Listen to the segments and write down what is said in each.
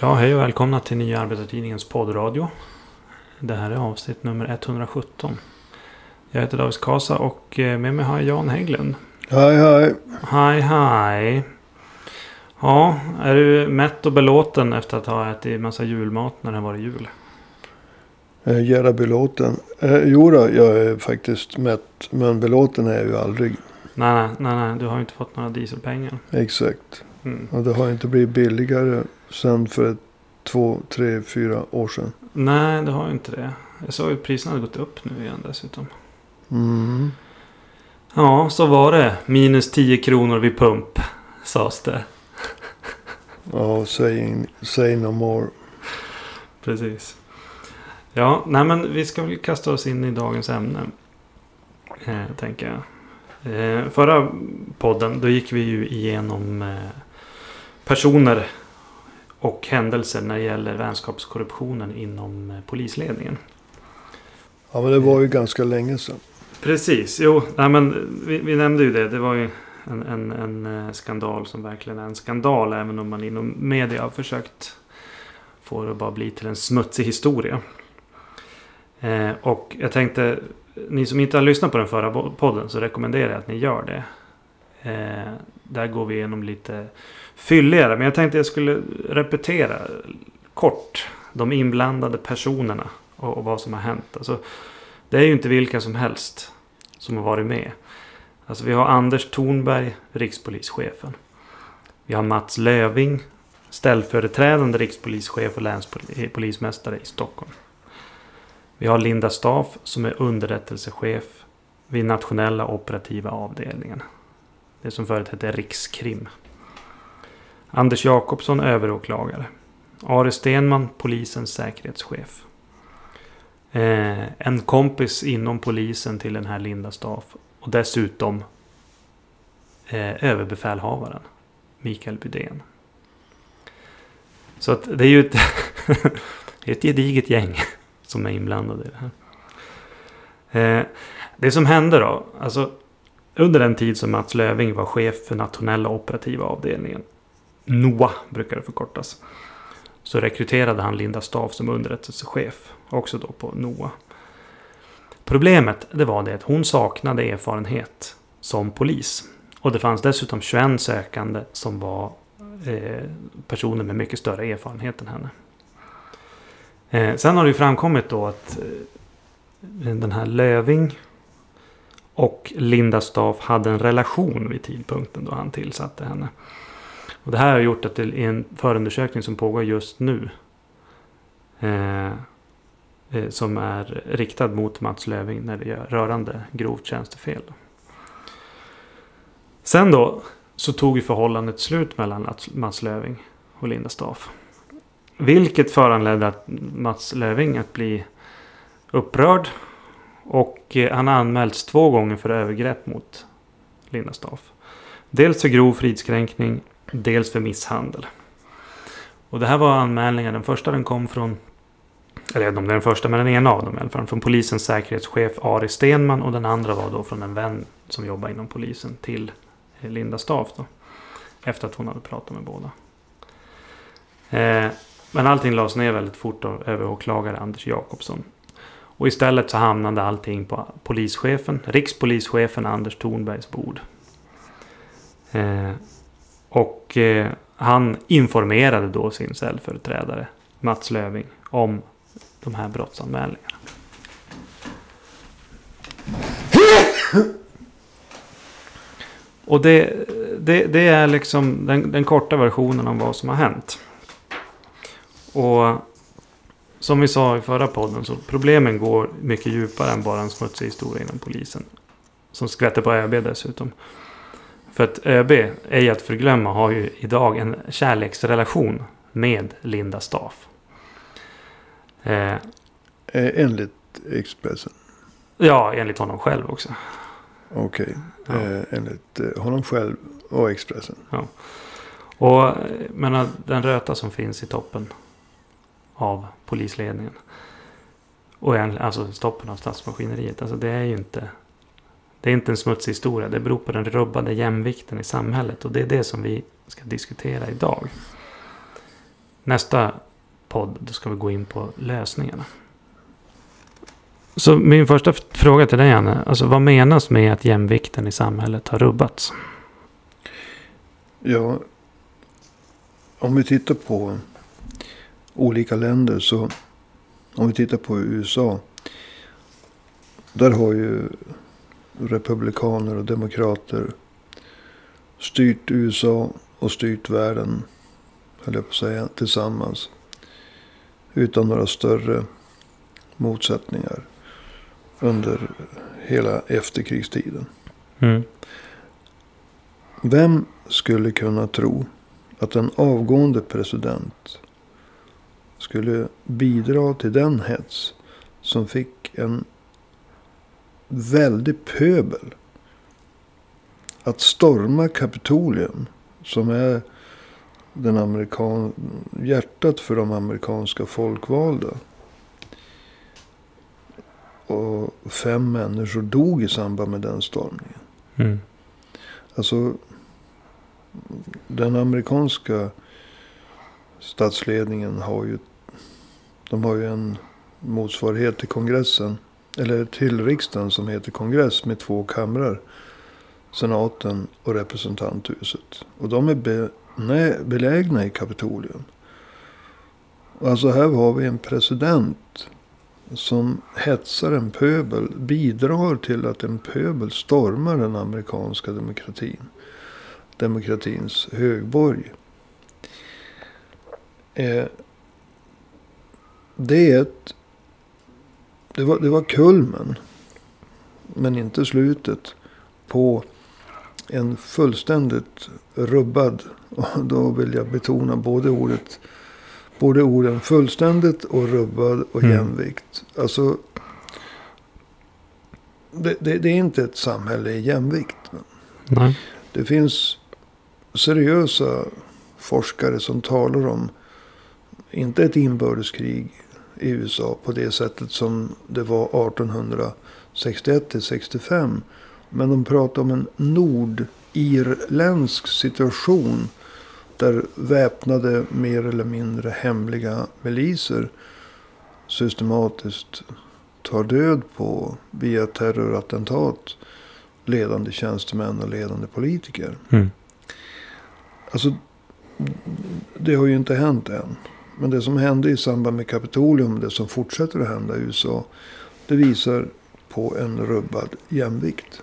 Ja, hej och välkomna till Nya Arbetartidningens poddradio. Det här är avsnitt nummer 117. Jag heter David Kasa och eh, med mig har jag Jan Hägglund. Hej hej. Hej hej. Ja, är du mätt och belåten efter att ha ätit massa julmat när det har varit jul? Eh, Göra belåten. Eh, jo då, jag är faktiskt mätt. Men belåten är jag ju aldrig. Nej, nej, nej, nej, du har ju inte fått några dieselpengar. Exakt. Mm. Och det har inte blivit billigare sen för ett, två, tre, fyra år sedan. Nej, det har ju inte det. Jag såg att priserna hade gått upp nu igen dessutom. Mm. Ja, så var det. Minus 10 kronor vid pump, sades det. Ja, say, say no more. Precis. Ja, nej men vi ska väl kasta oss in i dagens ämne. Eh, tänker jag. Eh, förra podden, då gick vi ju igenom eh, personer och händelser när det gäller vänskapskorruptionen inom eh, polisledningen. Ja, men det var ju ganska länge sedan. Precis, jo, nej men vi, vi nämnde ju det. Det var ju en, en, en eh, skandal som verkligen är en skandal. Även om man inom media har försökt få det att bara bli till en smutsig historia. Eh, och jag tänkte, ni som inte har lyssnat på den förra podden så rekommenderar jag att ni gör det. Eh, där går vi igenom lite fylligare. Men jag tänkte jag skulle repetera kort de inblandade personerna och, och vad som har hänt. Alltså, det är ju inte vilka som helst som har varit med. Alltså vi har Anders Thornberg, rikspolischefen. Vi har Mats Löving, ställföreträdande rikspolischef och länspolismästare i Stockholm. Vi har Linda Staff som är underrättelsechef vid nationella operativa avdelningen. Det som förut hette Rikskrim. Anders Jakobsson överåklagare. Are Stenman, polisens säkerhetschef. Eh, en kompis inom polisen till den här Linda Staff. Och dessutom eh, överbefälhavaren. Mikael Bydén. Så att det är ju ett, ett gediget gäng som är inblandade i det här. Eh, det som hände då. Alltså under den tid som Mats Löving var chef för nationella operativa avdelningen. NOA brukar det förkortas. Så rekryterade han Linda Staff som underrättelsechef. Också då på NOA. Problemet det var det att hon saknade erfarenhet som polis. Och det fanns dessutom 21 sökande som var eh, personer med mycket större erfarenhet än henne. Eh, sen har det ju framkommit då att eh, den här Löving och Linda Staff hade en relation vid tidpunkten då han tillsatte henne. Och det här har gjort att det är en förundersökning som pågår just nu. Eh, eh, som är riktad mot Mats Löving när det gör rörande grovt tjänstefel. Sen då så tog ju förhållandet slut mellan Mats Löving och Linda Staaf, Vilket föranledde att Mats Löving att bli upprörd. Och eh, han har anmälts två gånger för övergrepp mot Linda Staaf. Dels för grov fridskränkning, dels för misshandel. Och det här var anmälningar. Den första den kom från eller jag vet inte om det är den första, men den ena av dem i alla fall. Från polisens säkerhetschef Ari Stenman och den andra var då från en vän som jobbar inom polisen till eh, Linda Staff då. Efter att hon hade pratat med båda. Eh, men allting lades ner väldigt fort av överåklagare Anders Jakobsson. Och istället så hamnade allting på polischefen, rikspolischefen Anders Thornbergs bord. Eh, och eh, han informerade då sin ställföreträdare Mats Löving om de här brottsanmälningarna. Och det, det, det är liksom den, den, korta versionen om vad som har hänt. Och som vi sa i förra podden så problemen går mycket djupare än bara en smutsig historia inom polisen. Som skvätter på ÖB dessutom. För att ÖB, ej att förglömma, har ju idag en kärleksrelation med Linda Staff. Eh, enligt Expressen? Ja, enligt honom själv också. Okej, okay. ja. eh, enligt eh, honom själv och Expressen. Ja. Och menar, den röta som finns i toppen av polisledningen. Och alltså toppen av statsmaskineriet. Alltså det är ju inte. Det är inte en smutsig historia. Det beror på den rubbade jämvikten i samhället. Och det är det som vi ska diskutera idag. nästa podd då ska vi gå in på lösningarna. Så min första fråga till dig Anne. Alltså vad menas med att jämvikten i samhället har rubbats? Ja, om vi tittar på olika länder så. Om vi tittar på USA. Där har ju republikaner och demokrater styrt USA och styrt världen. Höll jag på att säga. Tillsammans. Utan några större motsättningar. Under hela efterkrigstiden. Mm. Vem skulle kunna tro att en avgående president skulle bidra till den hets som fick en väldig pöbel att storma Kapitolium som är den amerikan hjärtat för de amerikanska folkvalda. Och fem människor dog i samband med den stormningen. Mm. Alltså den amerikanska statsledningen har ju, de har ju en motsvarighet till kongressen. Eller till riksdagen som heter kongress med två kamrar. Senaten och representanthuset. Och de är be, nej, belägna i Kapitolium. Alltså här har vi en president som hetsar en pöbel. Bidrar till att en pöbel stormar den amerikanska demokratin demokratins högborg. Eh, det är ett... Det var, det var kulmen. Men inte slutet. På en fullständigt rubbad. Och då vill jag betona både ordet. Både orden fullständigt och rubbad och Mm. jämvikt. Alltså. Det, det, det är inte ett samhälle i jämvikt. Nej. Det finns seriösa forskare som talar om, inte ett inbördeskrig i USA på det sättet som det var 1861 till 65. Men de pratar om en nordirländsk situation. Där väpnade mer eller mindre hemliga miliser systematiskt tar död på via terrorattentat ledande tjänstemän och ledande politiker. Mm. Alltså, det har ju inte hänt än. Men det som hände i samband med Kapitolium, det som fortsätter att hända i USA. Det visar på en rubbad jämvikt.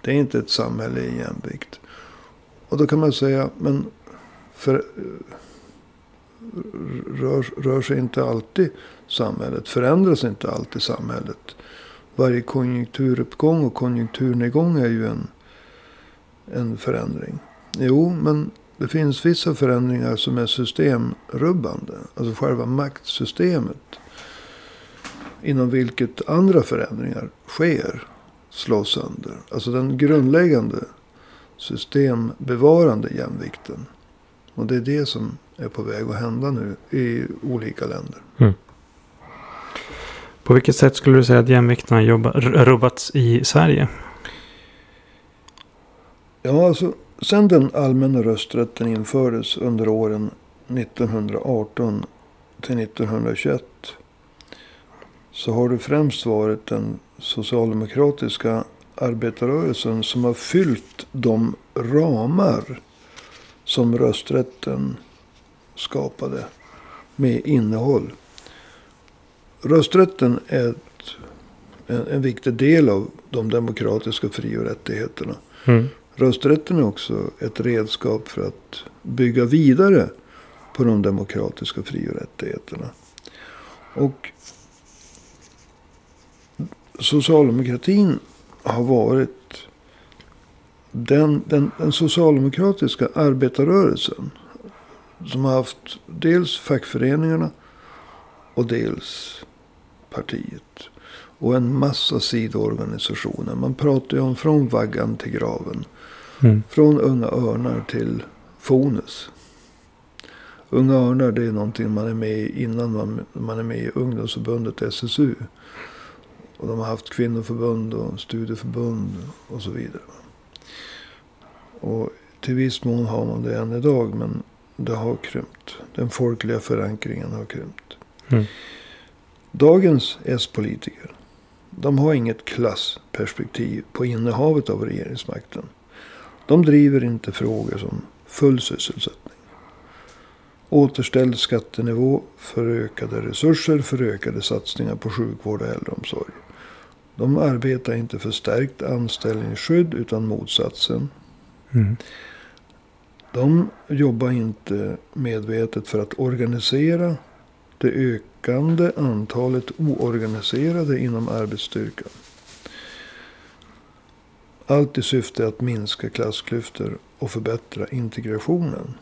Det är inte ett samhälle i jämvikt. Och då kan man säga, men för, rör, rör sig inte alltid samhället? Förändras inte alltid samhället? Varje konjunkturuppgång och konjunkturnedgång är ju en, en förändring. Jo, men det finns vissa förändringar som är systemrubbande. Alltså själva maktsystemet. Inom vilket andra förändringar sker. Slås sönder. Alltså den grundläggande systembevarande jämvikten. Och det är det som är på väg att hända nu i olika länder. På vilket sätt skulle du säga att jämvikten har rubbats i Sverige? Ja, alltså sen den allmänna rösträtten infördes under åren 1918 till 1921. Så har det främst varit den socialdemokratiska arbetarrörelsen som har fyllt de ramar som rösträtten skapade med innehåll. Rösträtten är ett, en, en viktig del av de demokratiska fri och rättigheterna. Mm. Rösträtten är också ett redskap för att bygga vidare på de demokratiska fri och rättigheterna. Och socialdemokratin har varit den, den, den socialdemokratiska arbetarrörelsen. Som har haft dels fackföreningarna och dels partiet. Och en massa sidoorganisationer. Man pratar ju om från vaggan till graven. Mm. Från Unga Örnar till Fonus. Unga Örnar det är någonting man är med i innan man, man är med i ungdomsförbundet SSU. Och de har haft kvinnoförbund och studieförbund och så vidare. Och till viss mån har man det än idag. Men det har krympt. Den folkliga förankringen har krympt. Mm. Dagens S-politiker. De har inget klassperspektiv på innehavet av regeringsmakten. De driver inte frågor som full sysselsättning. Återställd skattenivå för ökade resurser för ökade satsningar på sjukvård och äldreomsorg. De arbetar inte för stärkt anställningsskydd utan motsatsen. Mm. De jobbar inte medvetet för att organisera det ökande antalet oorganiserade inom arbetsstyrkan. Allt i syfte att minska klassklyftor och förbättra integrationen.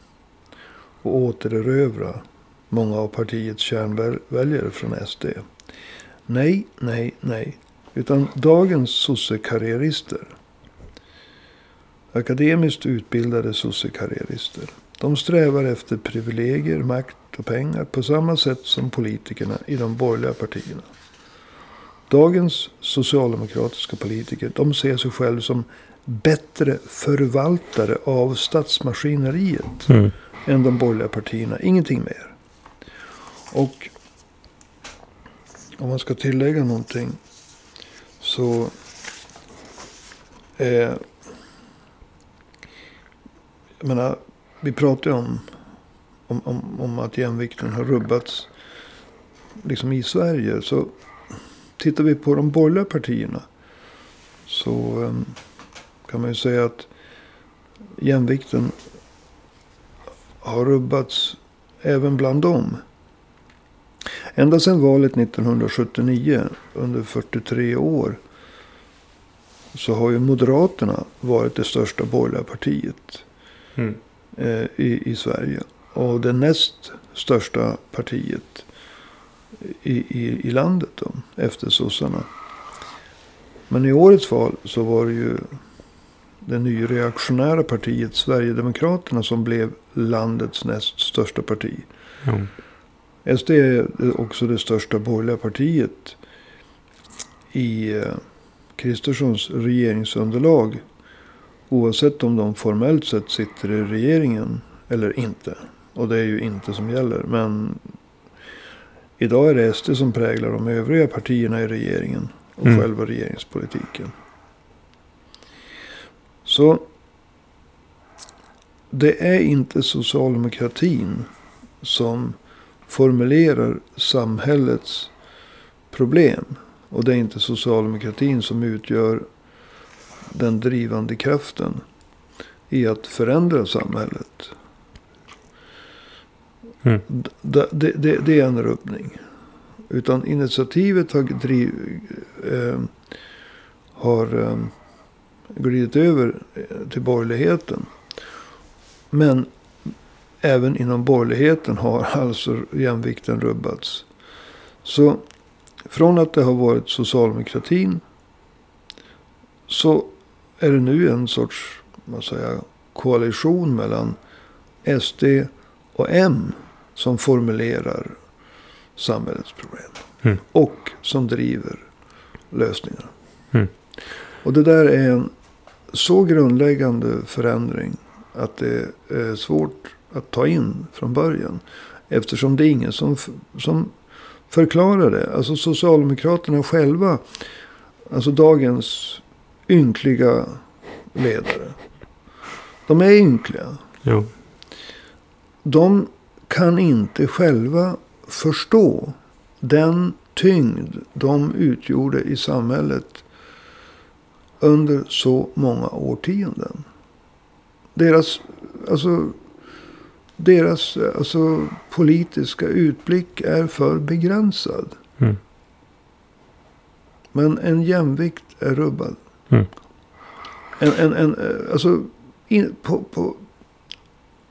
Och återerövra många av partiets kärnväljare från SD. Nej, nej, nej. Utan dagens sossekarriärister. Akademiskt utbildade sossekarriärister. De strävar efter privilegier, makt och pengar på samma sätt som politikerna i de borgerliga partierna. Dagens socialdemokratiska politiker de ser sig själva som bättre förvaltare av statsmaskineriet Mm. än de borgerliga partierna. Ingenting mer. Och om man ska tillägga någonting så eh, jag menar, vi pratar ju om, om, om, om att jämvikten har rubbats liksom i Sverige. Så tittar vi på de borgerliga partierna så eh, kan man ju säga att jämvikten har rubbats även bland dem. Ända sedan valet 1979, under 43 år, så har ju Moderaterna varit det största borgerliga partiet Mm. eh, i, i Sverige. Och det näst största partiet i, i, i landet då, efter sossarna. Men i årets val så var det ju det nyreaktionära partiet Sverigedemokraterna som blev landets näst största parti. Jo. SD är också det största borgerliga partiet i eh, Kristerssons regeringsunderlag. Oavsett om de formellt sett sitter i regeringen eller inte. Och det är ju inte som gäller. Men idag är det SD som präglar de övriga partierna i regeringen. Och Mm. själva regeringspolitiken. Så det är inte socialdemokratin som formulerar samhällets problem. Och det är inte socialdemokratin som utgör den drivande kraften i att förändra samhället. Mm. Det, det, det är en rubbning. Utan initiativet har, driv, eh, har eh, glidit över eh, till borgerligheten. Men även inom borgerligheten har alltså jämvikten rubbats. Så från att det har varit socialdemokratin så är det nu en sorts man säger koalition mellan SD och M som formulerar samhällets problem. Mm. Och som driver lösningar. Mm. Och det där är en så grundläggande förändring att det är svårt att ta in från början. Eftersom det är ingen som, som förklarar det. Alltså Socialdemokraterna själva, alltså dagens ynkliga ledare. De är ynkliga. Jo. De kan inte själva förstå den tyngd de utgjorde i samhället under så många årtionden. Deras, alltså, deras alltså, politiska utblick är för begränsad. Mm. Men en jämvikt är rubbad. Mm. En, en, en, alltså, in, på, på,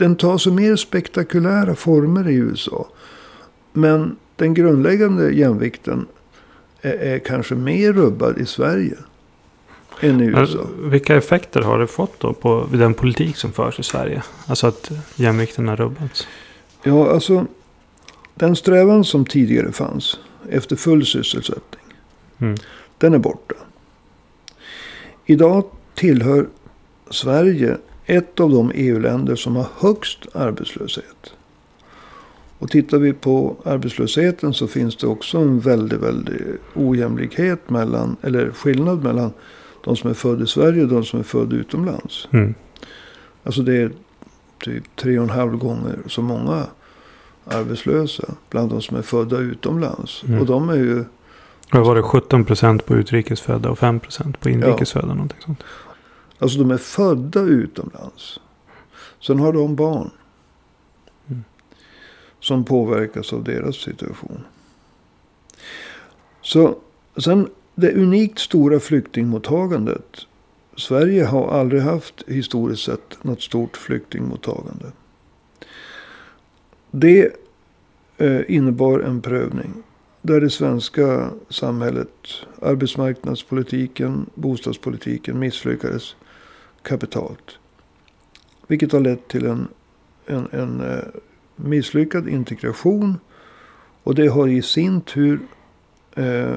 den tar sig mer spektakulära former i USA. Men den grundläggande jämvikten är, är kanske mer rubbad i Sverige. Än i Men USA. vilka effekter har det fått då på den politik som förs i Sverige? Alltså att jämvikten har rubbats. Ja, alltså. Den strävan som tidigare fanns efter full sysselsättning. Mm. Den är borta. Idag tillhör Sverige ett av de EU-länder som har högst arbetslöshet. Och tittar vi på arbetslösheten så finns det också en väldigt, väldigt ojämlikhet mellan, eller skillnad mellan de som är födda i Sverige och de som är födda utomlands. Mm. Alltså det är typ tre och en halv gånger så många arbetslösa bland de som är födda utomlands. Mm. Och de är ju, Vad var det? 17 procent på utrikesfödda och 5 procent på inrikesfödda. Någonting sånt alltså de är födda utomlands. Sen har de barn. Mm. Som påverkas av deras situation. Så sen det unikt stora flyktingmottagandet. Sverige har aldrig haft historiskt sett något stort flyktingmottagande. Det eh, innebar en prövning. Där det svenska samhället, arbetsmarknadspolitiken, bostadspolitiken misslyckades kapitalt. Vilket har lett till en, en, en eh, misslyckad integration. Och det har i sin tur eh,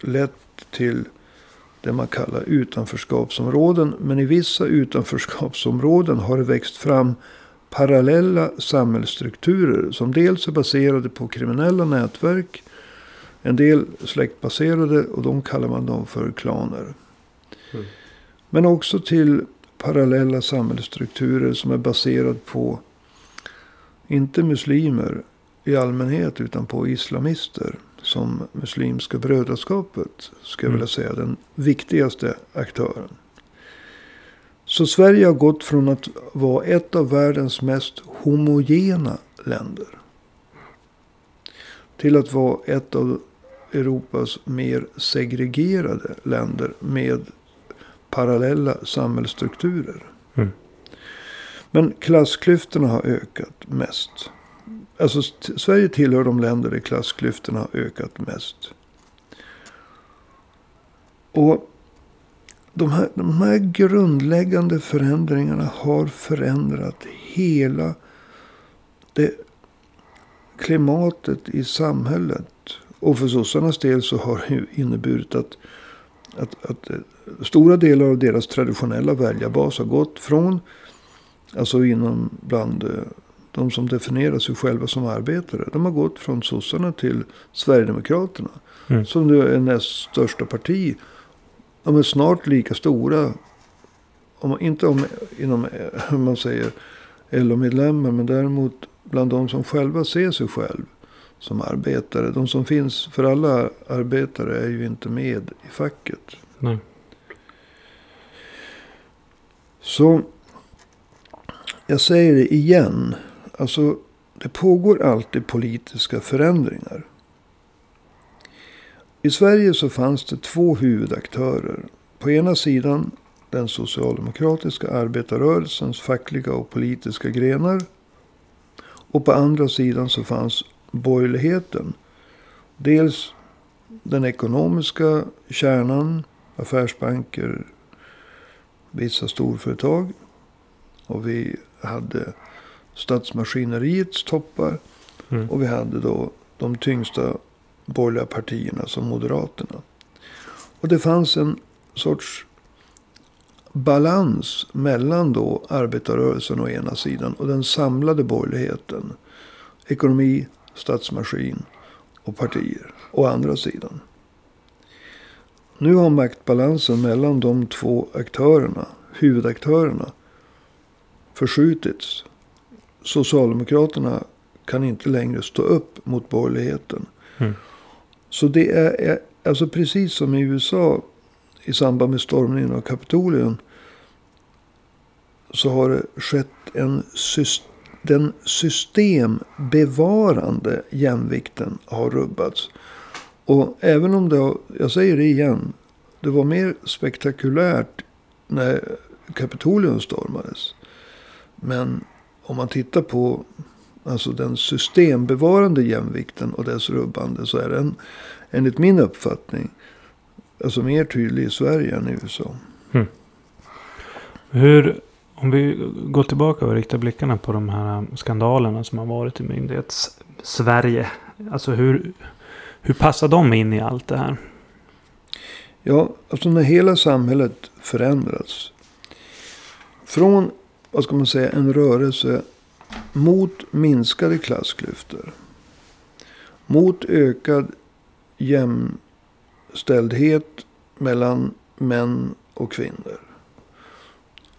lett till det man kallar utanförskapsområden. Men i vissa utanförskapsområden har det växt fram parallella samhällsstrukturer. Som dels är baserade på kriminella nätverk. En del släktbaserade och de kallar man dem för klaner. Mm. Men också till parallella samhällsstrukturer som är baserade på inte muslimer i allmänhet utan på islamister. Som Muslimska brödraskapet ska jag Mm. vilja säga den viktigaste aktören. Så Sverige har gått från att vara ett av världens mest homogena länder. Till att vara ett av Europas mer segregerade länder med parallella samhällsstrukturer. Mm. Men klassklyftorna har ökat mest. Alltså Sverige tillhör de länder där klassklyftorna har ökat mest. Och de här, de här grundläggande förändringarna har förändrat hela det klimatet i samhället. Och för sossarnas del så har det ju inneburit att, att, att stora delar av deras traditionella väljarbas har gått från, alltså inom bland eh, de som definierar sig själva som arbetare. De har gått från sossarna till Sverigedemokraterna. Mm. Som nu är näst största parti. De är snart lika stora. Om, inte om, inom, eh, hur man säger, LO-medlemmar. Men däremot bland de som själva ser sig själv som arbetare. De som finns, för alla arbetare är ju inte med i facket. Nej. Så jag säger det igen. Alltså det pågår alltid politiska förändringar. I Sverige så fanns det två huvudaktörer. På ena sidan den socialdemokratiska arbetarrörelsens fackliga och politiska grenar. Och på andra sidan så fanns borgerligheten. Dels den ekonomiska kärnan, affärsbanker, vissa storföretag. Och vi hade statsmaskineriets toppar. Mm. Och vi hade då de tyngsta borgerliga partierna som Moderaterna. Och det fanns en sorts balans mellan då arbetarrörelsen å ena sidan och den samlade borgerligheten. Ekonomi, statsmaskin och partier å andra sidan. Nu har maktbalansen mellan de två aktörerna, huvudaktörerna, förskjutits. Socialdemokraterna kan inte längre stå upp mot borgerligheten. Mm. Så det är, alltså precis som i USA i samband med stormningen av Kapitolium. Så har det skett en sys- den systembevarande jämvikten har rubbats. Och även om det, jag säger det igen, det var mer spektakulärt när Kapitolium stormades. Men om man tittar på alltså den systembevarande jämvikten och dess rubbande så är den enligt min uppfattning alltså mer tydlig i Sverige än i USA. Mm. Hur, om vi går tillbaka och riktar blickarna på de här skandalerna som har varit i myndighets-Sverige. Alltså hur, hur passar de in i allt det här? Ja, alltså när hela samhället förändras. Från vad ska man säga, en rörelse mot minskade klassklyftor. Mot ökad jämställdhet mellan män och kvinnor.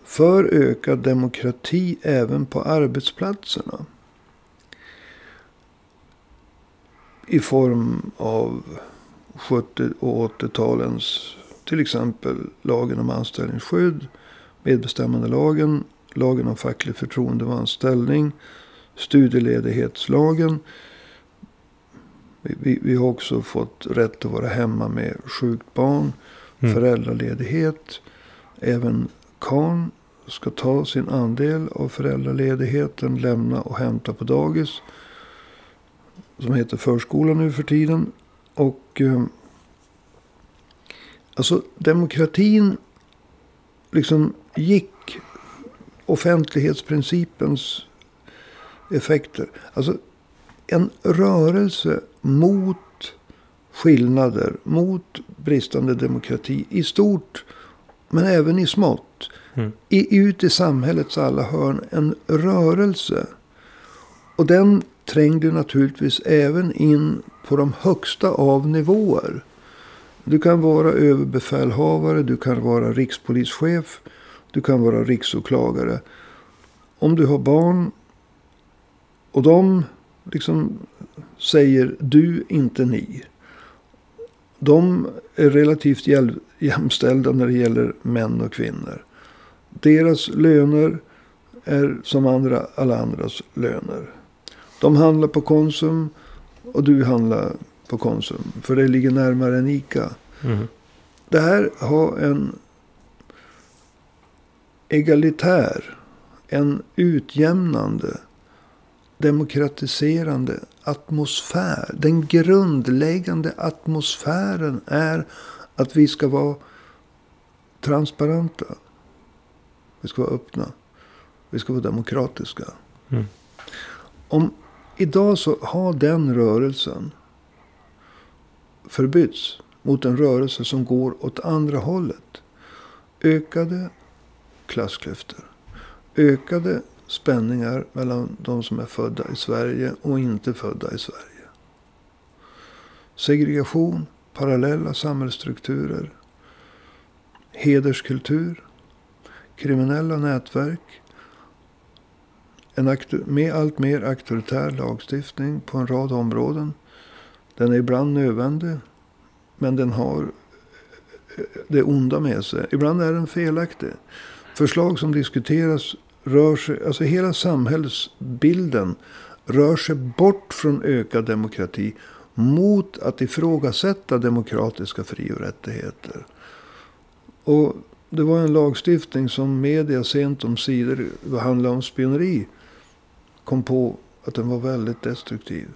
För ökad demokrati även på arbetsplatserna. I form av 70 och 80-talens till exempel lagen om anställningsskydd, medbestämmandelagen, lagen om facklig förtroendemans ställning, studieledighetslagen. Vi, vi, vi, har också fått rätt att vara hemma med sjukt barn, mm. föräldraledighet. Även karn ska ta sin andel av föräldraledigheten, lämna och hämta på dagis. Som heter förskola nu för tiden. Och eh, alltså demokratin liksom gick offentlighetsprincipens effekter. Alltså en rörelse mot skillnader, mot bristande demokrati i stort. Men även i smått. Mm. I, ut i samhällets alla hörn. En rörelse. Och den trängde naturligtvis även in på de högsta av nivåer. Du kan vara överbefälhavare, du kan vara rikspolischef, du kan vara riksåklagare. Om du har barn och de liksom säger du, inte ni. De är relativt jämställda när det gäller män och kvinnor. Deras löner är som andra, alla andras löner. De handlar på Konsum och du handlar på Konsum. För det ligger närmare än ICA. Mm. Det här har en egalitär, en utjämnande, demokratiserande atmosfär. Den grundläggande atmosfären är att vi ska vara transparenta. Vi ska vara öppna. Vi ska vara demokratiska. Mm. Om idag så har den rörelsen förbytts mot en rörelse som går åt andra hållet. Ökade klassklyftor. Ökade spänningar mellan de som är födda i Sverige och inte födda i Sverige. Segregation, parallella samhällsstrukturer, hederskultur, kriminella nätverk, en med allt mer auktoritär lagstiftning på en rad områden. Den är ibland nödvändig, men den har eh, det onda med sig. Ibland är den felaktig förslag som diskuteras rör sig, alltså hela samhällsbilden rör sig bort från ökad demokrati mot att ifrågasätta demokratiska fri och rättigheter. Och det var en lagstiftning som media sent om sidor, handlade om spioneri, kom på att den var väldigt destruktiv.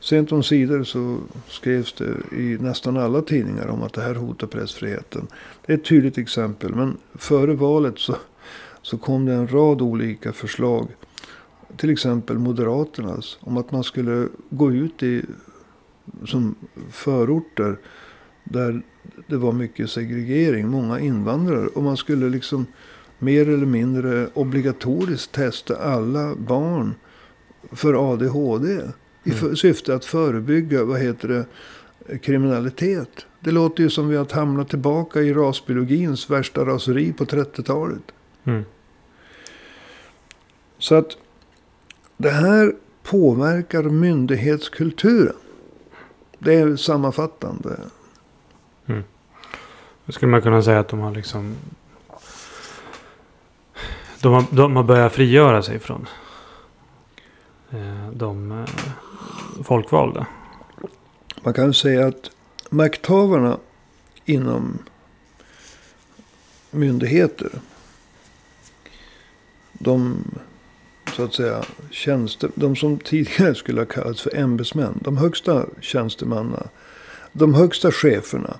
Sent om sidor så skrevs det i nästan alla tidningar om att det här hotar pressfriheten. Det är ett tydligt exempel. Men före valet så, så kom det en rad olika förslag. Till exempel Moderaternas. Om att man skulle gå ut i som förorter. Där det var mycket segregering. Många invandrare. Och man skulle liksom mer eller mindre obligatoriskt testa alla barn för ADHD. I mm. syfte att förebygga, vad heter det, kriminalitet. Det låter ju som vi har hamnat tillbaka i rasbiologins värsta raseri på 30-talet. Mm. Så att det här påverkar myndighetskulturen. Det är sammanfattande. Mm. Då skulle man kunna säga att de har liksom... De har, de har börjat frigöra sig från eh, de eh, folkvalda. Man kan säga att makthavarna inom myndigheter. De så att säga tjänster, de som tidigare skulle ha kallats för ämbetsmän. De högsta tjänstemanna. De högsta cheferna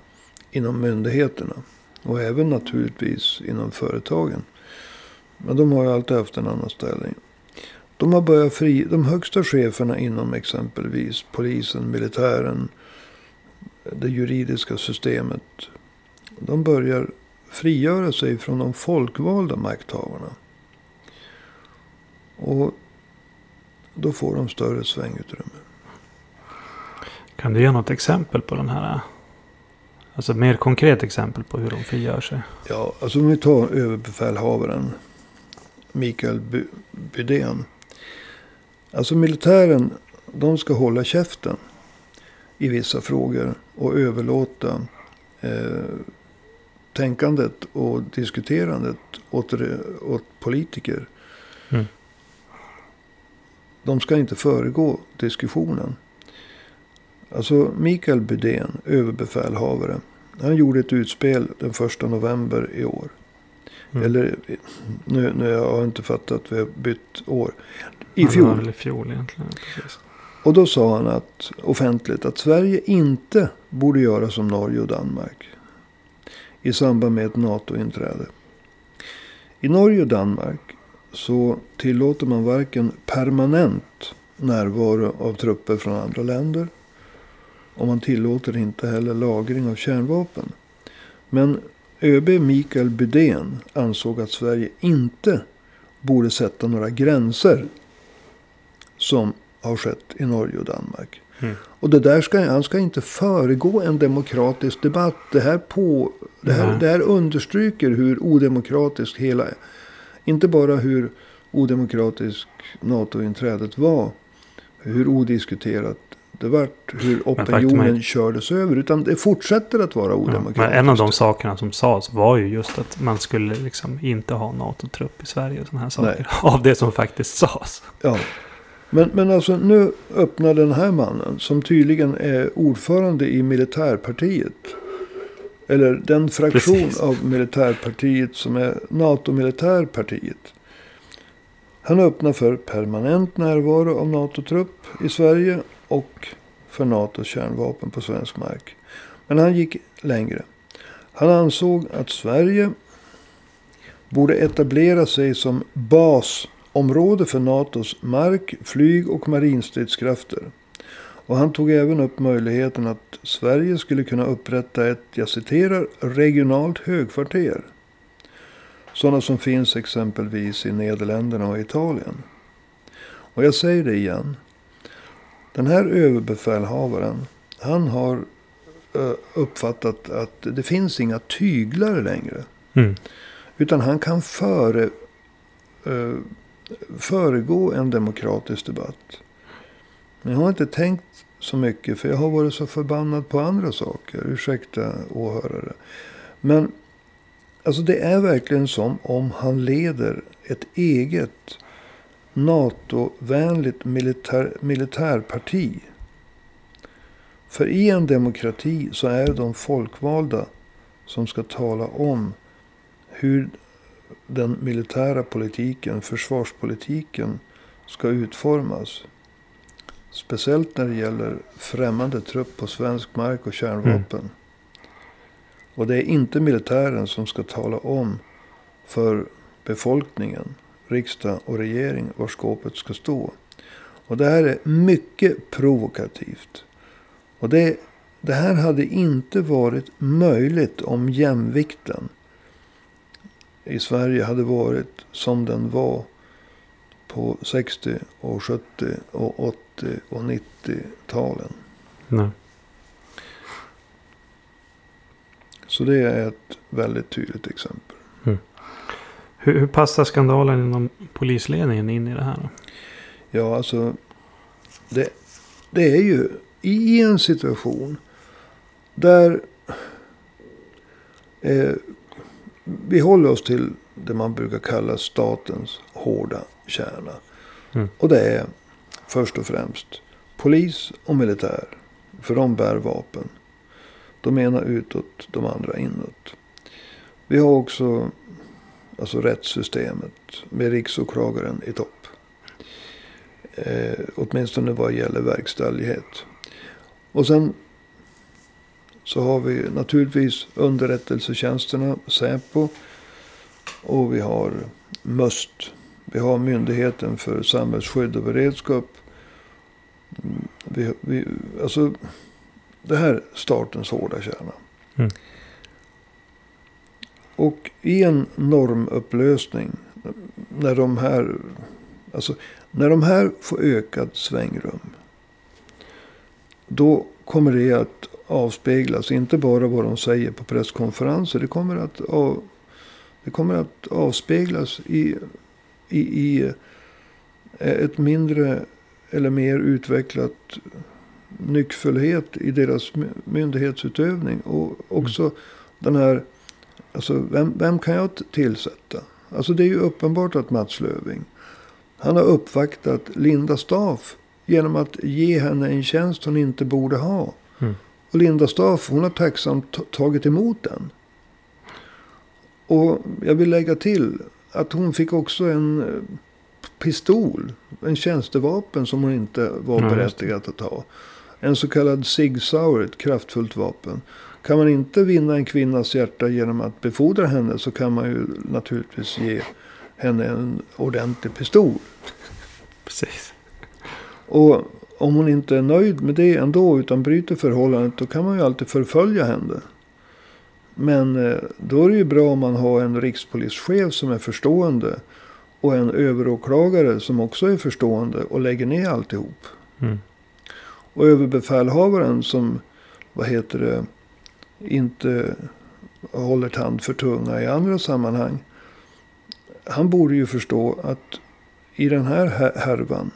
inom myndigheterna. Och även naturligtvis inom företagen. Men de har ju alltid haft en annan ställning. De har börjat fri, de högsta cheferna inom exempelvis polisen, militären, det juridiska systemet. De börjar frigöra sig från de folkvalda makthavarna. Och då får de större svängutrymme. Kan du ge något exempel på den här? Alltså mer konkret exempel på hur de frigör sig? Ja, alltså om vi tar överbefälhavaren Mikael Bydén. Alltså militären, de ska hålla käften i vissa frågor och överlåta eh, tänkandet och diskuterandet åt, åt politiker. Mm. De ska inte föregå diskussionen. Alltså Mikael Bydén, överbefälhavare. Han gjorde ett utspel den första november i år. Mm. Eller nu, nu har jag inte fattat, vi har bytt år. I fjol. I fjol egentligen. Precis. Och då sa han att, offentligt att Sverige inte borde göra som Norge och Danmark. I samband med ett NATO-inträde. I Norge och Danmark så tillåter man varken permanent närvaro av trupper från andra länder. Och man tillåter inte heller lagring av kärnvapen. Men ÖB Mikael Bydén ansåg att Sverige inte borde sätta några gränser. Som har skett i Norge och Danmark. Mm. Och det där ska, han ska inte föregå en demokratisk debatt. Det här, på, det här, mm. det här understryker hur odemokratiskt hela... Inte bara hur odemokratisk NATO-inträdet var. Hur odiskuterat det vart hur opinionen är, kördes över. Utan det fortsätter att vara odemokratiskt. Ja, men en av de sakerna som sades var ju just att man skulle liksom inte ha NATO-trupp i Sverige. Och såna här saker. Nej. Av det som faktiskt sades. Ja. Men, men alltså nu öppnar den här mannen. Som tydligen är ordförande i militärpartiet. Eller den fraktion Precis. av militärpartiet som är NATO-militärpartiet. Han öppnar för permanent närvaro av NATO-trupp i Sverige och för NATOs kärnvapen på svensk mark. Men han gick längre. Han ansåg att Sverige borde etablera sig som basområde för NATOs mark-, flyg och marinstridskrafter. Och han tog även upp möjligheten att Sverige skulle kunna upprätta ett, jag citerar, regionalt högkvarter. Sådana som finns exempelvis i Nederländerna och Italien. Och jag säger det igen. Den här överbefälhavaren, han har uppfattat att det finns inga tyglar längre. Mm. Utan han kan före, föregå en demokratisk debatt. Men jag har inte tänkt så mycket för jag har varit så förbannad på andra saker. Ursäkta åhörare. Men alltså det är verkligen som om han leder ett eget NATO-vänligt militär, militärparti. För i en demokrati så är det de folkvalda som ska tala om hur den militära politiken, försvarspolitiken, ska utformas. Speciellt när det gäller främmande trupp på svensk mark och kärnvapen. Mm. Och det är inte militären som ska tala om för befolkningen riksdag och regering var skåpet ska stå. Och det här är mycket provokativt. Och det, det här hade inte varit möjligt om jämvikten i Sverige hade varit som den var på 60 och 70 och 80 och 90-talen. Nej. Så det är ett väldigt tydligt exempel. Mm. Hur, hur passar skandalen inom polisledningen in i det här? Då? Ja, alltså. Det, det är ju i en situation där eh, vi håller oss till det man brukar kalla statens hårda kärna. Mm. Och det är först och främst polis och militär. För de bär vapen. De ena utåt, de andra inåt. Vi har också Alltså rättssystemet med riksåklagaren i topp. Eh, åtminstone vad gäller verkställighet. Och sen så har vi naturligtvis underrättelsetjänsterna, Säpo. Och vi har MUST. Vi har Myndigheten för samhällsskydd och beredskap. Mm, vi, vi, alltså, det här är statens hårda kärna. Mm. Och i en normupplösning. När de här, alltså, när de här får ökat svängrum. Då kommer det att avspeglas. Inte bara vad de säger på presskonferenser. Det kommer att, av, det kommer att avspeglas i, i, i eh, ett mindre eller mer utvecklat nyckfullhet i deras myndighetsutövning. Och också mm. den här, alltså vem, vem kan jag tillsätta? Alltså det är ju uppenbart att Mats Löving, han har uppvaktat Linda Staff genom att ge henne en tjänst hon inte borde ha. Mm. Och Linda Staff, hon har tacksamt tagit emot den. Och jag vill lägga till att hon fick också en eh, pistol. En tjänstevapen som hon inte var berättigad att ha. En så kallad Sig Sauer, ett kraftfullt vapen. Kan man inte vinna en kvinnas hjärta genom att befordra henne så kan man ju naturligtvis ge henne en ordentlig pistol. Precis. Och om hon inte är nöjd med det ändå utan bryter förhållandet då kan man ju alltid förfölja henne. Men eh, då är det ju bra om man har en rikspolischef som är förstående. Och en överåklagare som också är förstående och lägger ner alltihop. Mm. Och överbefälhavaren som, vad heter det, inte håller tand för tunga i andra sammanhang. Han borde ju förstå att i den här härvan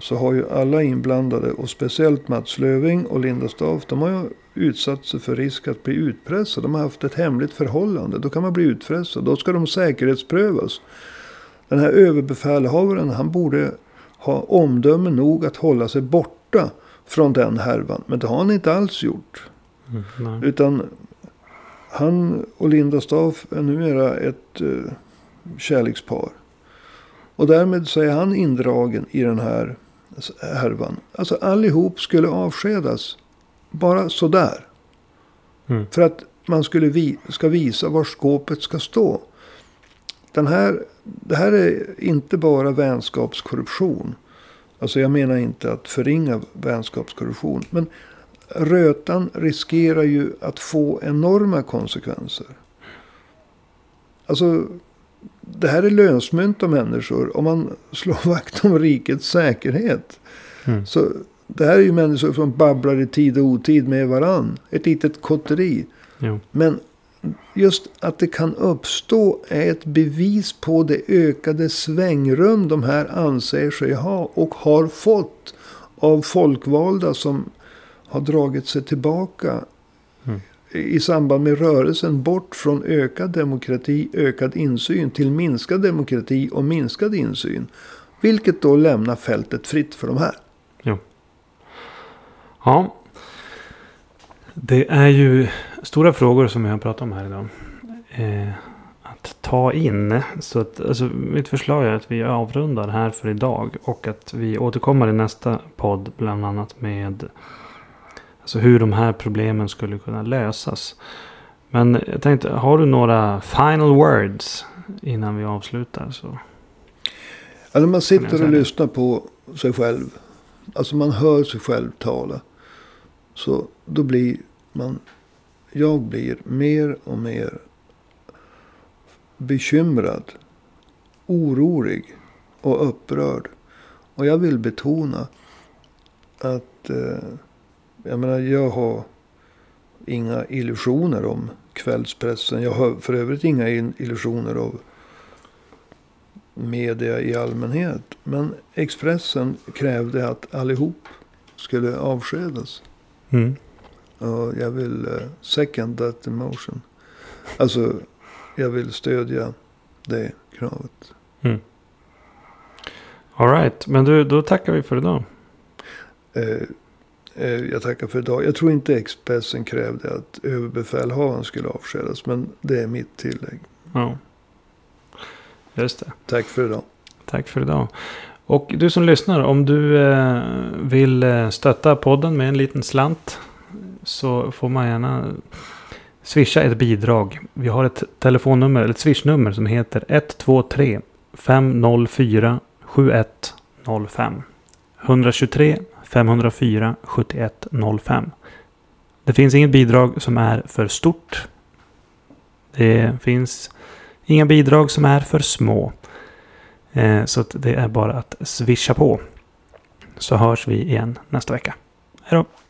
så har ju alla inblandade och speciellt Mats Löving och Linda Staaf. De har ju utsatt sig för risk att bli utpressade. De har haft ett hemligt förhållande. Då kan man bli utpressad. Då ska de säkerhetsprövas. Den här överbefälhavaren han borde ha omdöme nog att hålla sig borta från den härvan. Men det har han inte alls gjort. Mm, Utan han och Linda Staff är numera ett uh, kärlekspar. Och därmed så är han indragen i den här härvan. Alltså allihop skulle avskedas. Bara sådär. Mm. För att man skulle vi, ska visa var skåpet ska stå. Den här, det här är inte bara vänskapskorruption. Alltså jag menar inte att förringa vänskapskorruption. Men rötan riskerar ju att få enorma konsekvenser. Alltså det här är lösmynt av människor. Om man slår vakt om rikets säkerhet. Mm. Så det här är ju människor som babblar i tid och otid med varann. Ett litet kotteri. Jo. Men just att det kan uppstå är ett bevis på det ökade svängrum de här anser sig ha. Och har fått av folkvalda som har dragit sig tillbaka i samband med rörelsen bort från ökad demokrati, ökad insyn till minskad demokrati och minskad insyn. Vilket då lämnar fältet fritt för de här. Ja. Ja. Det är ju stora frågor som vi har pratat om här idag. Eh, att ta in. Så att, alltså, mitt förslag är att vi avrundar här för idag. Och att vi återkommer i nästa podd. Bland annat med Alltså hur de här problemen skulle kunna lösas. Men jag tänkte, har du några final words innan vi avslutar? Så ja, när man sitter och lyssnar på sig själv. Alltså man hör sig själv tala. Så då blir man, jag blir mer och mer bekymrad, orolig och upprörd. Och jag vill betona att eh, jag menar, jag har inga illusioner om kvällspressen. Jag har för övrigt inga illusioner av media i allmänhet. Men Expressen krävde att allihop skulle avskedas. Mm. Och jag vill uh, second that emotion. Alltså, jag vill stödja det kravet. Mm. Alright, men du, då tackar vi för idag. Eh, jag tackar för idag. Jag tror inte Expressen krävde att överbefälhavaren skulle avskedas. Men det är mitt tillägg. Ja. Just det. Tack för idag. Tack för idag. Och du som lyssnar, om du eh, vill eh, stötta podden med en liten slant. Så får man gärna swisha ett bidrag. Vi har ett telefonnummer, ett swishnummer som heter 123 504 7105. 123 504 7105. Det finns inget bidrag som är för stort. Det finns inga bidrag som är för små. Eh, så det är bara att swisha på. Så hörs vi igen nästa vecka. Hej då!